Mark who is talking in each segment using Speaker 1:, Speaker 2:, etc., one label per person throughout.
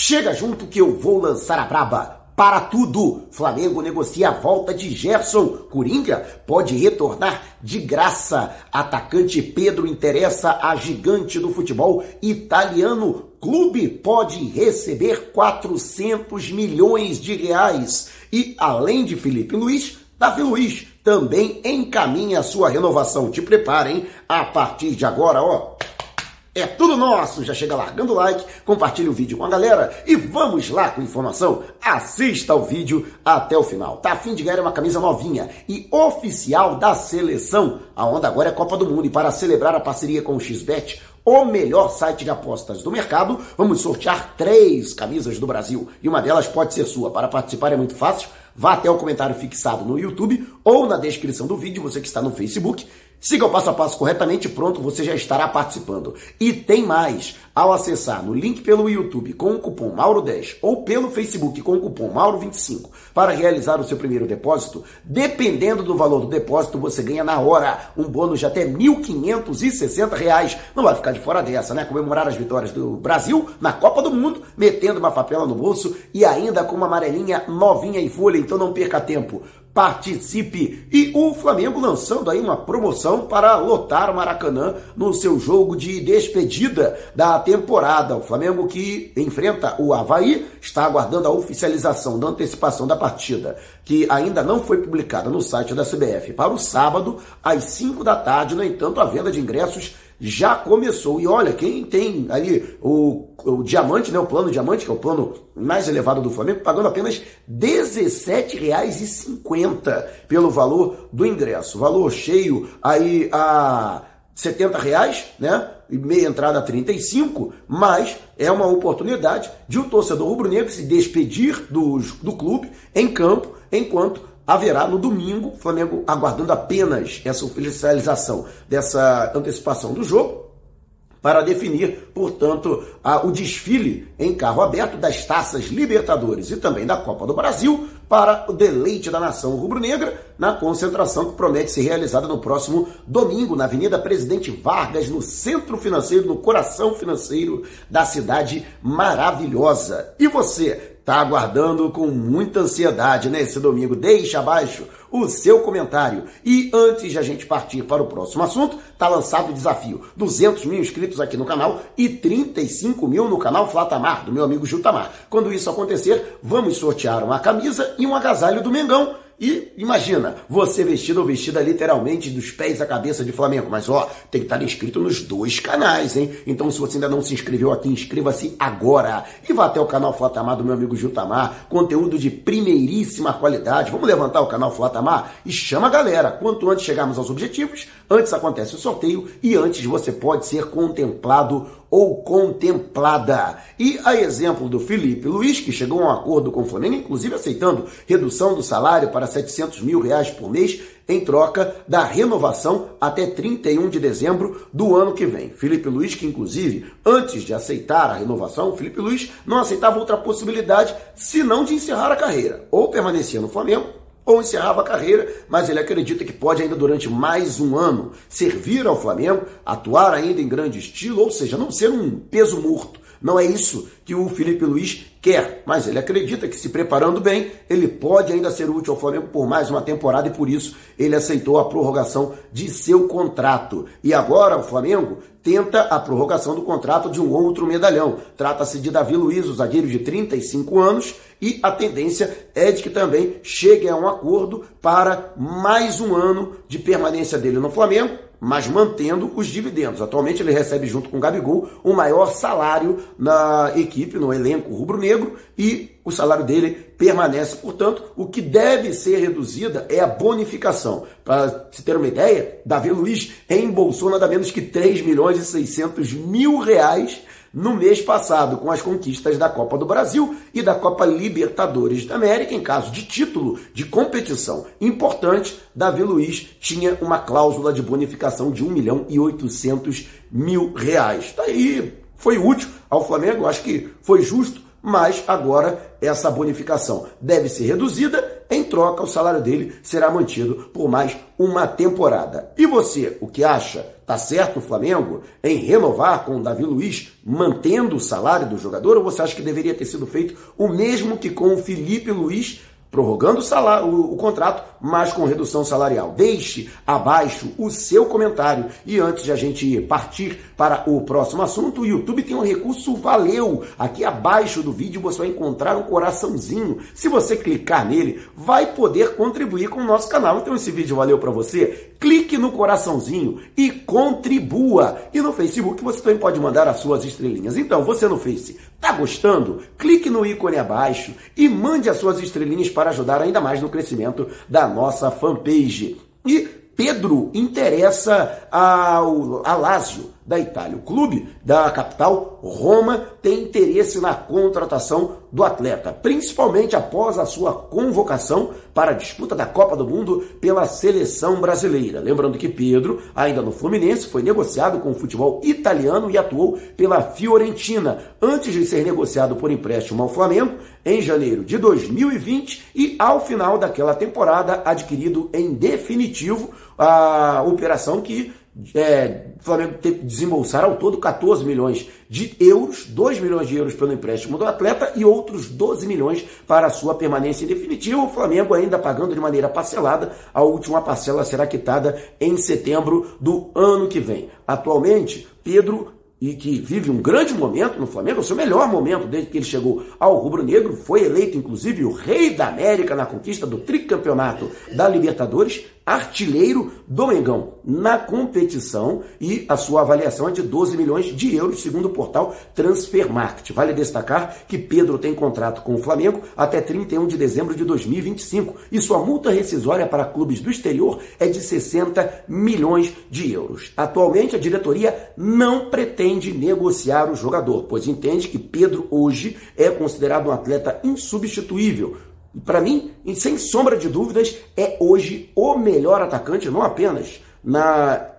Speaker 1: Chega junto que eu vou lançar a braba. Para tudo, Flamengo negocia a volta de Gerson. Coringa pode retornar de graça. Atacante Pedro interessa a gigante do futebol italiano. Clube pode receber 400 milhões de reais. E além de Felipe Luiz, Davi Luiz também encaminha sua renovação. Te preparem a partir de agora, ó. É tudo nosso! Já chega largando o like, compartilhe o vídeo com a galera e vamos lá com informação. Assista o vídeo até o final. Tá a fim de ganhar uma camisa novinha e oficial da seleção. A onda agora é Copa do Mundo e para celebrar a parceria com o XBET, o melhor site de apostas do mercado, vamos sortear três camisas do Brasil e uma delas pode ser sua. Para participar é muito fácil. Vá até o comentário fixado no YouTube ou na descrição do vídeo, você que está no Facebook Siga o passo a passo corretamente, pronto, você já estará participando. E tem mais! Ao acessar no link pelo YouTube com o cupom Mauro10 ou pelo Facebook com o cupom Mauro25 para realizar o seu primeiro depósito, dependendo do valor do depósito, você ganha na hora um bônus de até R$ 1.560. Não vai ficar de fora dessa, né? Comemorar as vitórias do Brasil na Copa do Mundo, metendo uma papela no bolso e ainda com uma amarelinha novinha em folha, então não perca tempo participe. E o Flamengo lançando aí uma promoção para lotar o Maracanã no seu jogo de despedida da temporada. O Flamengo que enfrenta o Havaí está aguardando a oficialização da antecipação da partida, que ainda não foi publicada no site da CBF para o sábado às 5 da tarde. No entanto, a venda de ingressos já começou. E olha, quem tem aí o, o diamante, né, o plano diamante, que é o plano mais elevado do Flamengo, pagando apenas R$ 17,50 pelo valor do ingresso. Valor cheio aí a R$ né? E meia entrada a 35, mas é uma oportunidade de o torcedor rubro-negro se despedir do, do clube em campo, enquanto haverá no domingo, Flamengo aguardando apenas essa oficialização dessa antecipação do jogo, para definir, portanto, a, o desfile em carro aberto das taças Libertadores e também da Copa do Brasil para o deleite da nação rubro-negra na concentração que promete ser realizada no próximo domingo na Avenida Presidente Vargas, no centro financeiro, no coração financeiro da cidade maravilhosa. E você Tá aguardando com muita ansiedade nesse domingo. Deixa abaixo o seu comentário. E antes de a gente partir para o próximo assunto, tá lançado o desafio: 200 mil inscritos aqui no canal e 35 mil no canal Flatamar, do meu amigo Jutamar. Quando isso acontecer, vamos sortear uma camisa e um agasalho do Mengão e imagina, você vestido ou vestida literalmente dos pés à cabeça de Flamengo. Mas ó, tem que estar inscrito nos dois canais, hein? Então se você ainda não se inscreveu aqui, inscreva-se agora. E vá até o canal Flatamar do meu amigo Jutamar. Conteúdo de primeiríssima qualidade. Vamos levantar o canal Flatamar e chama a galera. Quanto antes chegarmos aos objetivos, antes acontece o sorteio e antes você pode ser contemplado ou contemplada. E a exemplo do Felipe Luiz, que chegou a um acordo com o Flamengo, inclusive aceitando redução do salário para 700 mil reais por mês, em troca da renovação até 31 de dezembro do ano que vem. Felipe Luiz, que inclusive, antes de aceitar a renovação, Felipe Luiz não aceitava outra possibilidade senão de encerrar a carreira. Ou permanecia no Flamengo, ou encerrava a carreira, mas ele acredita que pode ainda durante mais um ano servir ao Flamengo, atuar ainda em grande estilo, ou seja, não ser um peso morto. Não é isso que o Felipe Luiz quer, mas ele acredita que se preparando bem, ele pode ainda ser útil ao Flamengo por mais uma temporada e por isso ele aceitou a prorrogação de seu contrato. E agora o Flamengo tenta a prorrogação do contrato de um outro medalhão. Trata-se de Davi Luiz, o zagueiro de 35 anos, e a tendência é de que também chegue a um acordo para mais um ano de permanência dele no Flamengo, mas mantendo os dividendos. Atualmente ele recebe junto com o Gabigol o maior salário na equipe, no elenco rubro-negro, e o salário dele permanece. Portanto, o que deve ser reduzida é a bonificação. Para se ter uma ideia, Davi Luiz reembolsou nada menos que 3 milhões e 600 mil reais no mês passado com as conquistas da Copa do Brasil e da Copa Libertadores da América, em caso de título de competição importante, Davi Luiz tinha uma cláusula de bonificação de 1 milhão e 800 mil reais. Tá foi útil ao Flamengo, acho que foi justo, mas agora essa bonificação deve ser reduzida em troca o salário dele será mantido por mais uma temporada. E você, o que acha? Tá certo o Flamengo em renovar com o Davi Luiz, mantendo o salário do jogador, ou você acha que deveria ter sido feito o mesmo que com o Felipe Luiz, prorrogando o, salário, o, o, contrato, mas com redução salarial. Deixe abaixo o seu comentário. E antes de a gente partir para o próximo assunto, o YouTube tem um recurso Valeu. Aqui abaixo do vídeo você vai encontrar um coraçãozinho. Se você clicar nele, vai poder contribuir com o nosso canal. Então esse vídeo valeu para você? Clique no coraçãozinho e contribua. E no Facebook você também pode mandar as suas estrelinhas. Então, você no Face, tá gostando? Clique no ícone abaixo e mande as suas estrelinhas para ajudar ainda mais no crescimento da nossa fanpage. E Pedro interessa ao, a da Itália. O clube da capital, Roma, tem interesse na contratação do atleta, principalmente após a sua convocação para a disputa da Copa do Mundo pela seleção brasileira. Lembrando que Pedro, ainda no Fluminense, foi negociado com o futebol italiano e atuou pela Fiorentina, antes de ser negociado por empréstimo ao Flamengo em janeiro de 2020 e, ao final daquela temporada, adquirido em definitivo a operação que é, o Flamengo teve que desembolsar ao todo 14 milhões de euros, 2 milhões de euros pelo empréstimo do atleta e outros 12 milhões para a sua permanência definitiva. O Flamengo ainda pagando de maneira parcelada, a última parcela será quitada em setembro do ano que vem. Atualmente, Pedro e que vive um grande momento no Flamengo, o seu melhor momento desde que ele chegou ao rubro-negro, foi eleito inclusive o rei da América na conquista do tricampeonato da Libertadores, artilheiro do Mengão na competição e a sua avaliação é de 12 milhões de euros, segundo o portal Transfermarkt. Vale destacar que Pedro tem contrato com o Flamengo até 31 de dezembro de 2025 e sua multa rescisória para clubes do exterior é de 60 milhões de euros. Atualmente, a diretoria não pretende negociar o jogador, pois entende que Pedro hoje é considerado um atleta insubstituível para mim, sem sombra de dúvidas, é hoje o melhor atacante, não apenas na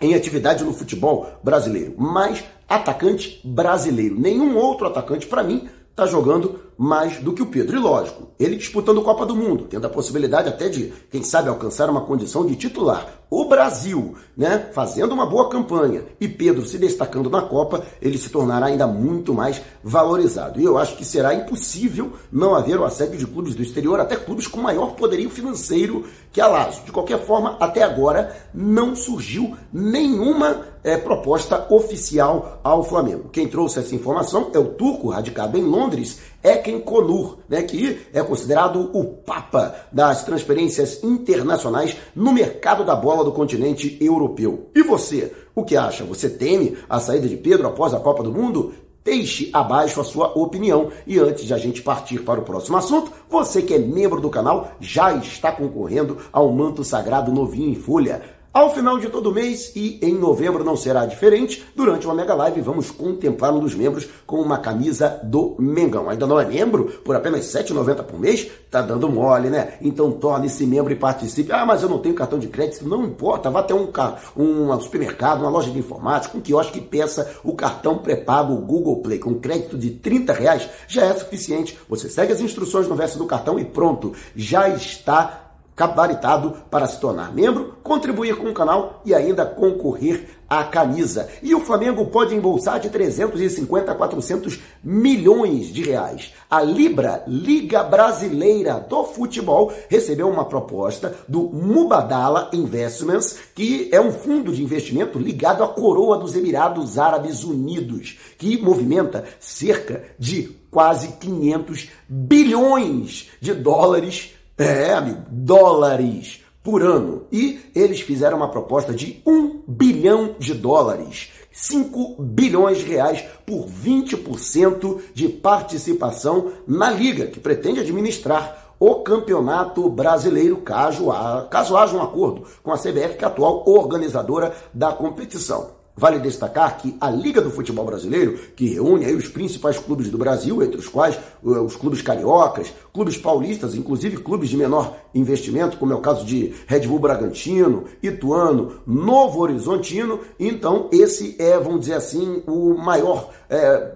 Speaker 1: em atividade no futebol brasileiro, mas atacante brasileiro. Nenhum outro atacante, para mim, está jogando mais do que o Pedro. E lógico, ele disputando Copa do Mundo, tendo a possibilidade até de, quem sabe, alcançar uma condição de titular. O Brasil, né, fazendo uma boa campanha e Pedro se destacando na Copa, ele se tornará ainda muito mais valorizado. E eu acho que será impossível não haver o assédio de clubes do exterior, até clubes com maior poderio financeiro que a Lazio. De qualquer forma, até agora não surgiu nenhuma é, proposta oficial ao Flamengo. Quem trouxe essa informação é o turco radicado em Londres, Eken Konur, né, que é considerado o papa das transferências internacionais no mercado da bola do continente europeu. E você, o que acha? Você teme a saída de Pedro após a Copa do Mundo? Deixe abaixo a sua opinião. E antes de a gente partir para o próximo assunto, você que é membro do canal já está concorrendo ao manto sagrado novinho em folha. Ao final de todo mês, e em novembro não será diferente, durante uma mega live vamos contemplar um dos membros com uma camisa do Mengão. Ainda não é membro? Por apenas R$ 7,90 por mês? Tá dando mole, né? Então torne-se membro e participe. Ah, mas eu não tenho cartão de crédito. Não importa, vá até um, um supermercado, uma loja de informática, um quiosque e peça o cartão pré-pago Google Play com crédito de 30 reais já é suficiente. Você segue as instruções no verso do cartão e pronto, já está gabaritado para se tornar membro, contribuir com o canal e ainda concorrer à camisa. E o Flamengo pode embolsar de 350 a 400 milhões de reais. A Libra, Liga Brasileira do Futebol, recebeu uma proposta do Mubadala Investments, que é um fundo de investimento ligado à coroa dos Emirados Árabes Unidos, que movimenta cerca de quase 500 bilhões de dólares é, amigo, dólares por ano. E eles fizeram uma proposta de 1 bilhão de dólares. 5 bilhões de reais por 20% de participação na liga, que pretende administrar o Campeonato Brasileiro, caso, caso haja um acordo com a CBF, que é a atual organizadora da competição. Vale destacar que a Liga do Futebol Brasileiro, que reúne os principais clubes do Brasil, entre os quais eh, os clubes cariocas, clubes paulistas, inclusive clubes de menor investimento, como é o caso de Red Bull Bragantino, Ituano, Novo Horizontino, então esse é, vamos dizer assim, o maior é,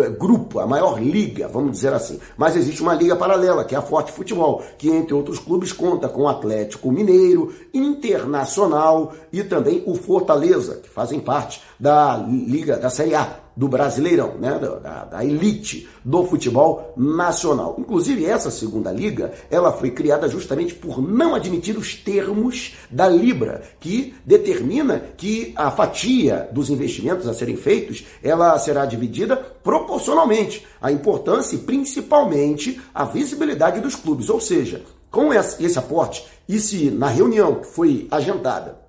Speaker 1: é, grupo, a maior liga, vamos dizer assim. Mas existe uma liga paralela, que é a Forte Futebol, que entre outros clubes conta com o Atlético Mineiro, Internacional e também o Fortaleza, que fazem parte da liga da Série A do Brasileirão, né, da, da, elite do futebol nacional. Inclusive, essa segunda liga, ela foi criada justamente por não admitir os termos da Libra, que determina que a fatia dos investimentos a serem feitos, ela será dividida proporcionalmente à importância e principalmente à visibilidade dos clubes. Ou seja, com esse aporte, e se na reunião que foi agendada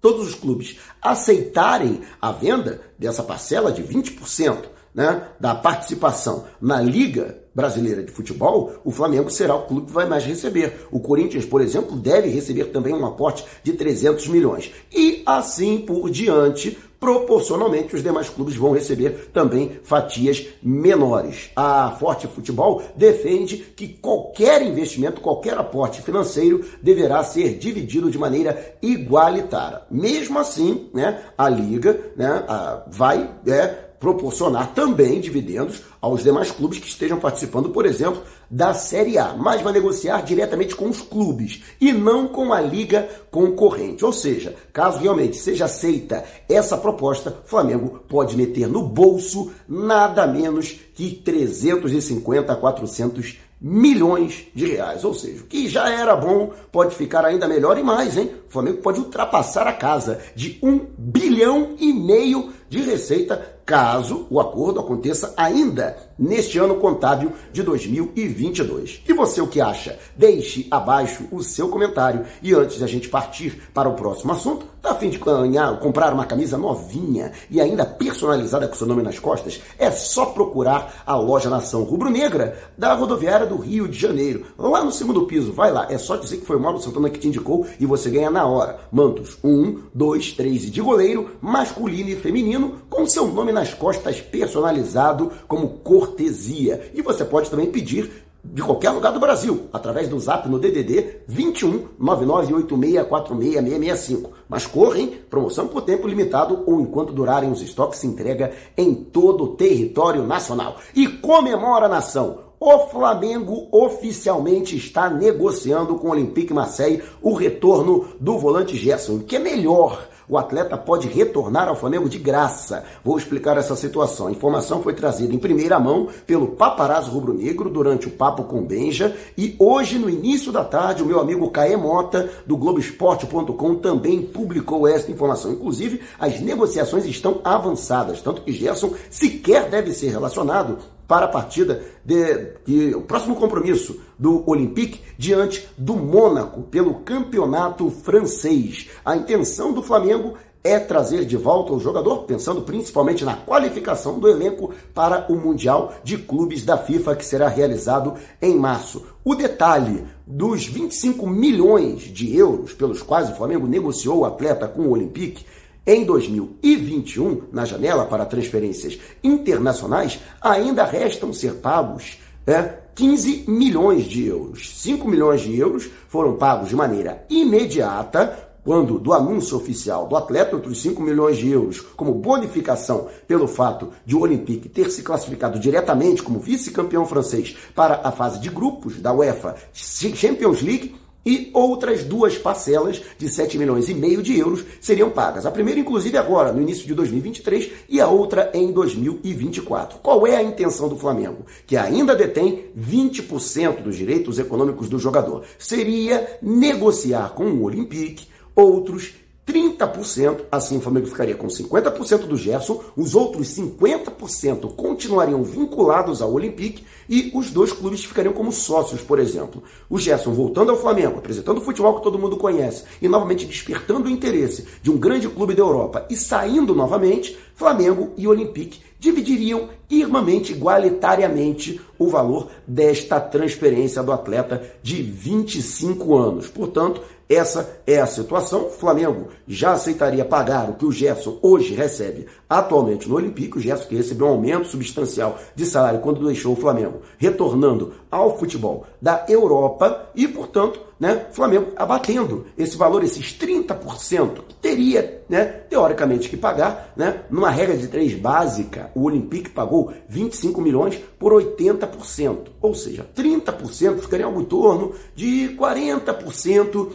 Speaker 1: todos os clubes aceitarem a venda dessa parcela de 20% né, da participação na Liga Brasileira de Futebol, o Flamengo será o clube que vai mais receber. O Corinthians, por exemplo, deve receber também um aporte de 300 milhões. E assim por diante, proporcionalmente os demais clubes vão receber também fatias menores. A Forte Futebol defende que qualquer investimento, qualquer aporte financeiro deverá ser dividido de maneira igualitária. Mesmo assim, né, a liga, né, a, vai é, proporcionar também dividendos aos demais clubes que estejam participando, por exemplo, da Série A, mas vai negociar diretamente com os clubes e não com a liga concorrente. Ou seja, caso realmente seja aceita essa proposta, Flamengo pode meter no bolso nada menos que 350 a 400 milhões de reais. Ou seja, o que já era bom pode ficar ainda melhor e mais, hein? O Flamengo pode ultrapassar a casa de um bilhão e meio de receita caso o acordo aconteça ainda neste ano contábil de 2022. E você o que acha? Deixe abaixo o seu comentário. E antes a gente partir para o próximo assunto, tá a fim de ganhar, comprar uma camisa novinha e ainda personalizada com seu nome nas costas? É só procurar a loja Nação Rubro-Negra da rodoviária do Rio de Janeiro, lá no segundo piso. Vai lá, é só dizer que foi o Mauro Santana que te indicou e você ganha na hora. Mantos 1, 2, 3 e de goleiro, masculino e feminino, com seu nome nas costas personalizado como cortesia. E você pode também pedir de qualquer lugar do Brasil, através do zap no DDD 21 998646665. Mas corre, hein? Promoção por tempo limitado ou enquanto durarem os estoques se entrega em todo o território nacional. E comemora a nação! O Flamengo oficialmente está negociando com o Olympique Marseille o retorno do volante Gerson, que é melhor o atleta pode retornar ao Flamengo de graça. Vou explicar essa situação. A informação foi trazida em primeira mão pelo paparazzo rubro-negro durante o papo com Benja e hoje, no início da tarde, o meu amigo Caê Mota, do Globoesporte.com, também publicou esta informação. Inclusive, as negociações estão avançadas, tanto que Gerson sequer deve ser relacionado para a partida de, de, o próximo compromisso do Olympique diante do Mônaco pelo campeonato francês. A intenção do Flamengo é trazer de volta o jogador, pensando principalmente na qualificação do elenco para o Mundial de Clubes da FIFA, que será realizado em março. O detalhe dos 25 milhões de euros pelos quais o Flamengo negociou o atleta com o Olympique em 2021, na janela para transferências internacionais, ainda restam ser pagos é, 15 milhões de euros. 5 milhões de euros foram pagos de maneira imediata quando do anúncio oficial do atleta, outros 5 milhões de euros como bonificação pelo fato de o Olympique ter se classificado diretamente como vice-campeão francês para a fase de grupos da UEFA Champions League e outras duas parcelas de 7 milhões e meio de euros seriam pagas. A primeira, inclusive, agora, no início de 2023, e a outra em 2024. Qual é a intenção do Flamengo? Que ainda detém 20% dos direitos econômicos do jogador. Seria negociar com o Olympique outros 30%, assim o Flamengo ficaria com 50% do Gerson, os outros 50% continuariam vinculados ao Olympique e os dois clubes ficariam como sócios, por exemplo. O Gerson voltando ao Flamengo, apresentando o futebol que todo mundo conhece e novamente despertando o interesse de um grande clube da Europa e saindo novamente, Flamengo e Olympique dividiriam irmamente, igualitariamente, o valor desta transferência do atleta de 25 anos. Portanto, essa é a situação. O Flamengo já aceitaria pagar o que o Gerson hoje recebe atualmente no Olympique. O Gerson que recebeu um aumento substancial de salário quando deixou o Flamengo, retornando ao futebol da Europa e, portanto, né, Flamengo abatendo esse valor, esses 30% que teria, né, teoricamente que pagar, né, numa regra de três básica, o Olympique pagou 25 milhões por 80%, ou seja, 30% ficaria algo em torno de 40%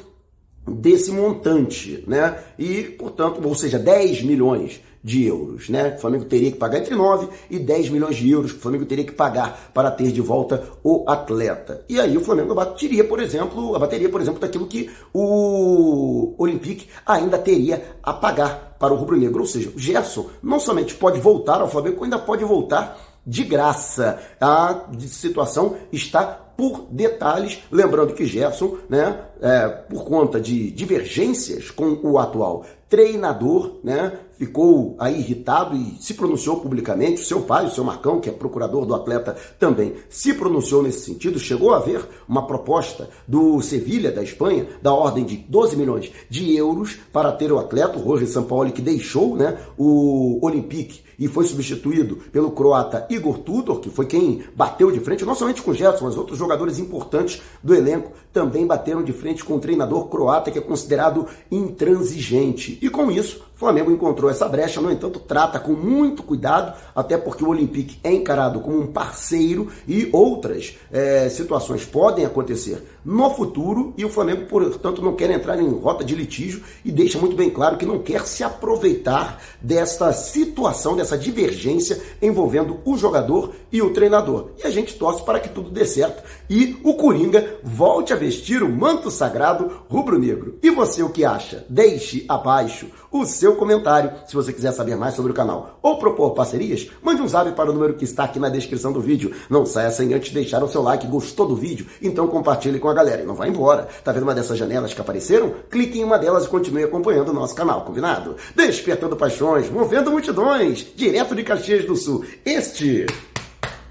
Speaker 1: desse montante, né? E, portanto, ou seja, 10 milhões de euros, né? O Flamengo teria que pagar entre 9 e 10 milhões de euros que o Flamengo teria que pagar para ter de volta o atleta. E aí o Flamengo abateria, por exemplo, abateria, por exemplo, daquilo que o Olympique ainda teria a pagar para o rubro-negro, ou seja, o Gerson não somente pode voltar ao Flamengo, ainda pode voltar de graça. A situação está por detalhes, lembrando que Gerson, né, é, por conta de divergências com o atual treinador, né, ficou aí irritado e se pronunciou publicamente. O seu pai, o seu Marcão, que é procurador do atleta, também se pronunciou nesse sentido. Chegou a haver uma proposta do Sevilha, da Espanha, da ordem de 12 milhões de euros para ter o atleta, o Roger Sampaoli, que deixou né, o Olympique e foi substituído pelo croata Igor Tudor, que foi quem bateu de frente, não somente com o Gerson, mas outros jogadores importantes do elenco também bateram de frente com o treinador croata, que é considerado intransigente. E com isso, o Flamengo encontrou essa brecha, no entanto, trata com muito cuidado, até porque o Olympique é encarado como um parceiro e outras é, situações podem acontecer no futuro e o Flamengo, portanto, não quer entrar em rota de litígio e deixa muito bem claro que não quer se aproveitar dessa situação, dessa divergência envolvendo o jogador e o treinador. E a gente torce para que tudo dê certo e o Coringa volte a vestir o manto sagrado rubro-negro. E você o que acha? Deixe abaixo o seu comentário. Se você quiser saber mais sobre o canal ou propor parcerias, mande um zap para o número que está aqui na descrição do vídeo. Não saia sem antes deixar o seu like. Gostou do vídeo? Então compartilhe com a galera e não vá embora. Tá vendo uma dessas janelas que apareceram? Clique em uma delas e continue acompanhando o nosso canal, combinado? Despertando paixões, movendo multidões, direto de Caxias do Sul. Este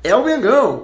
Speaker 1: é o Mengão.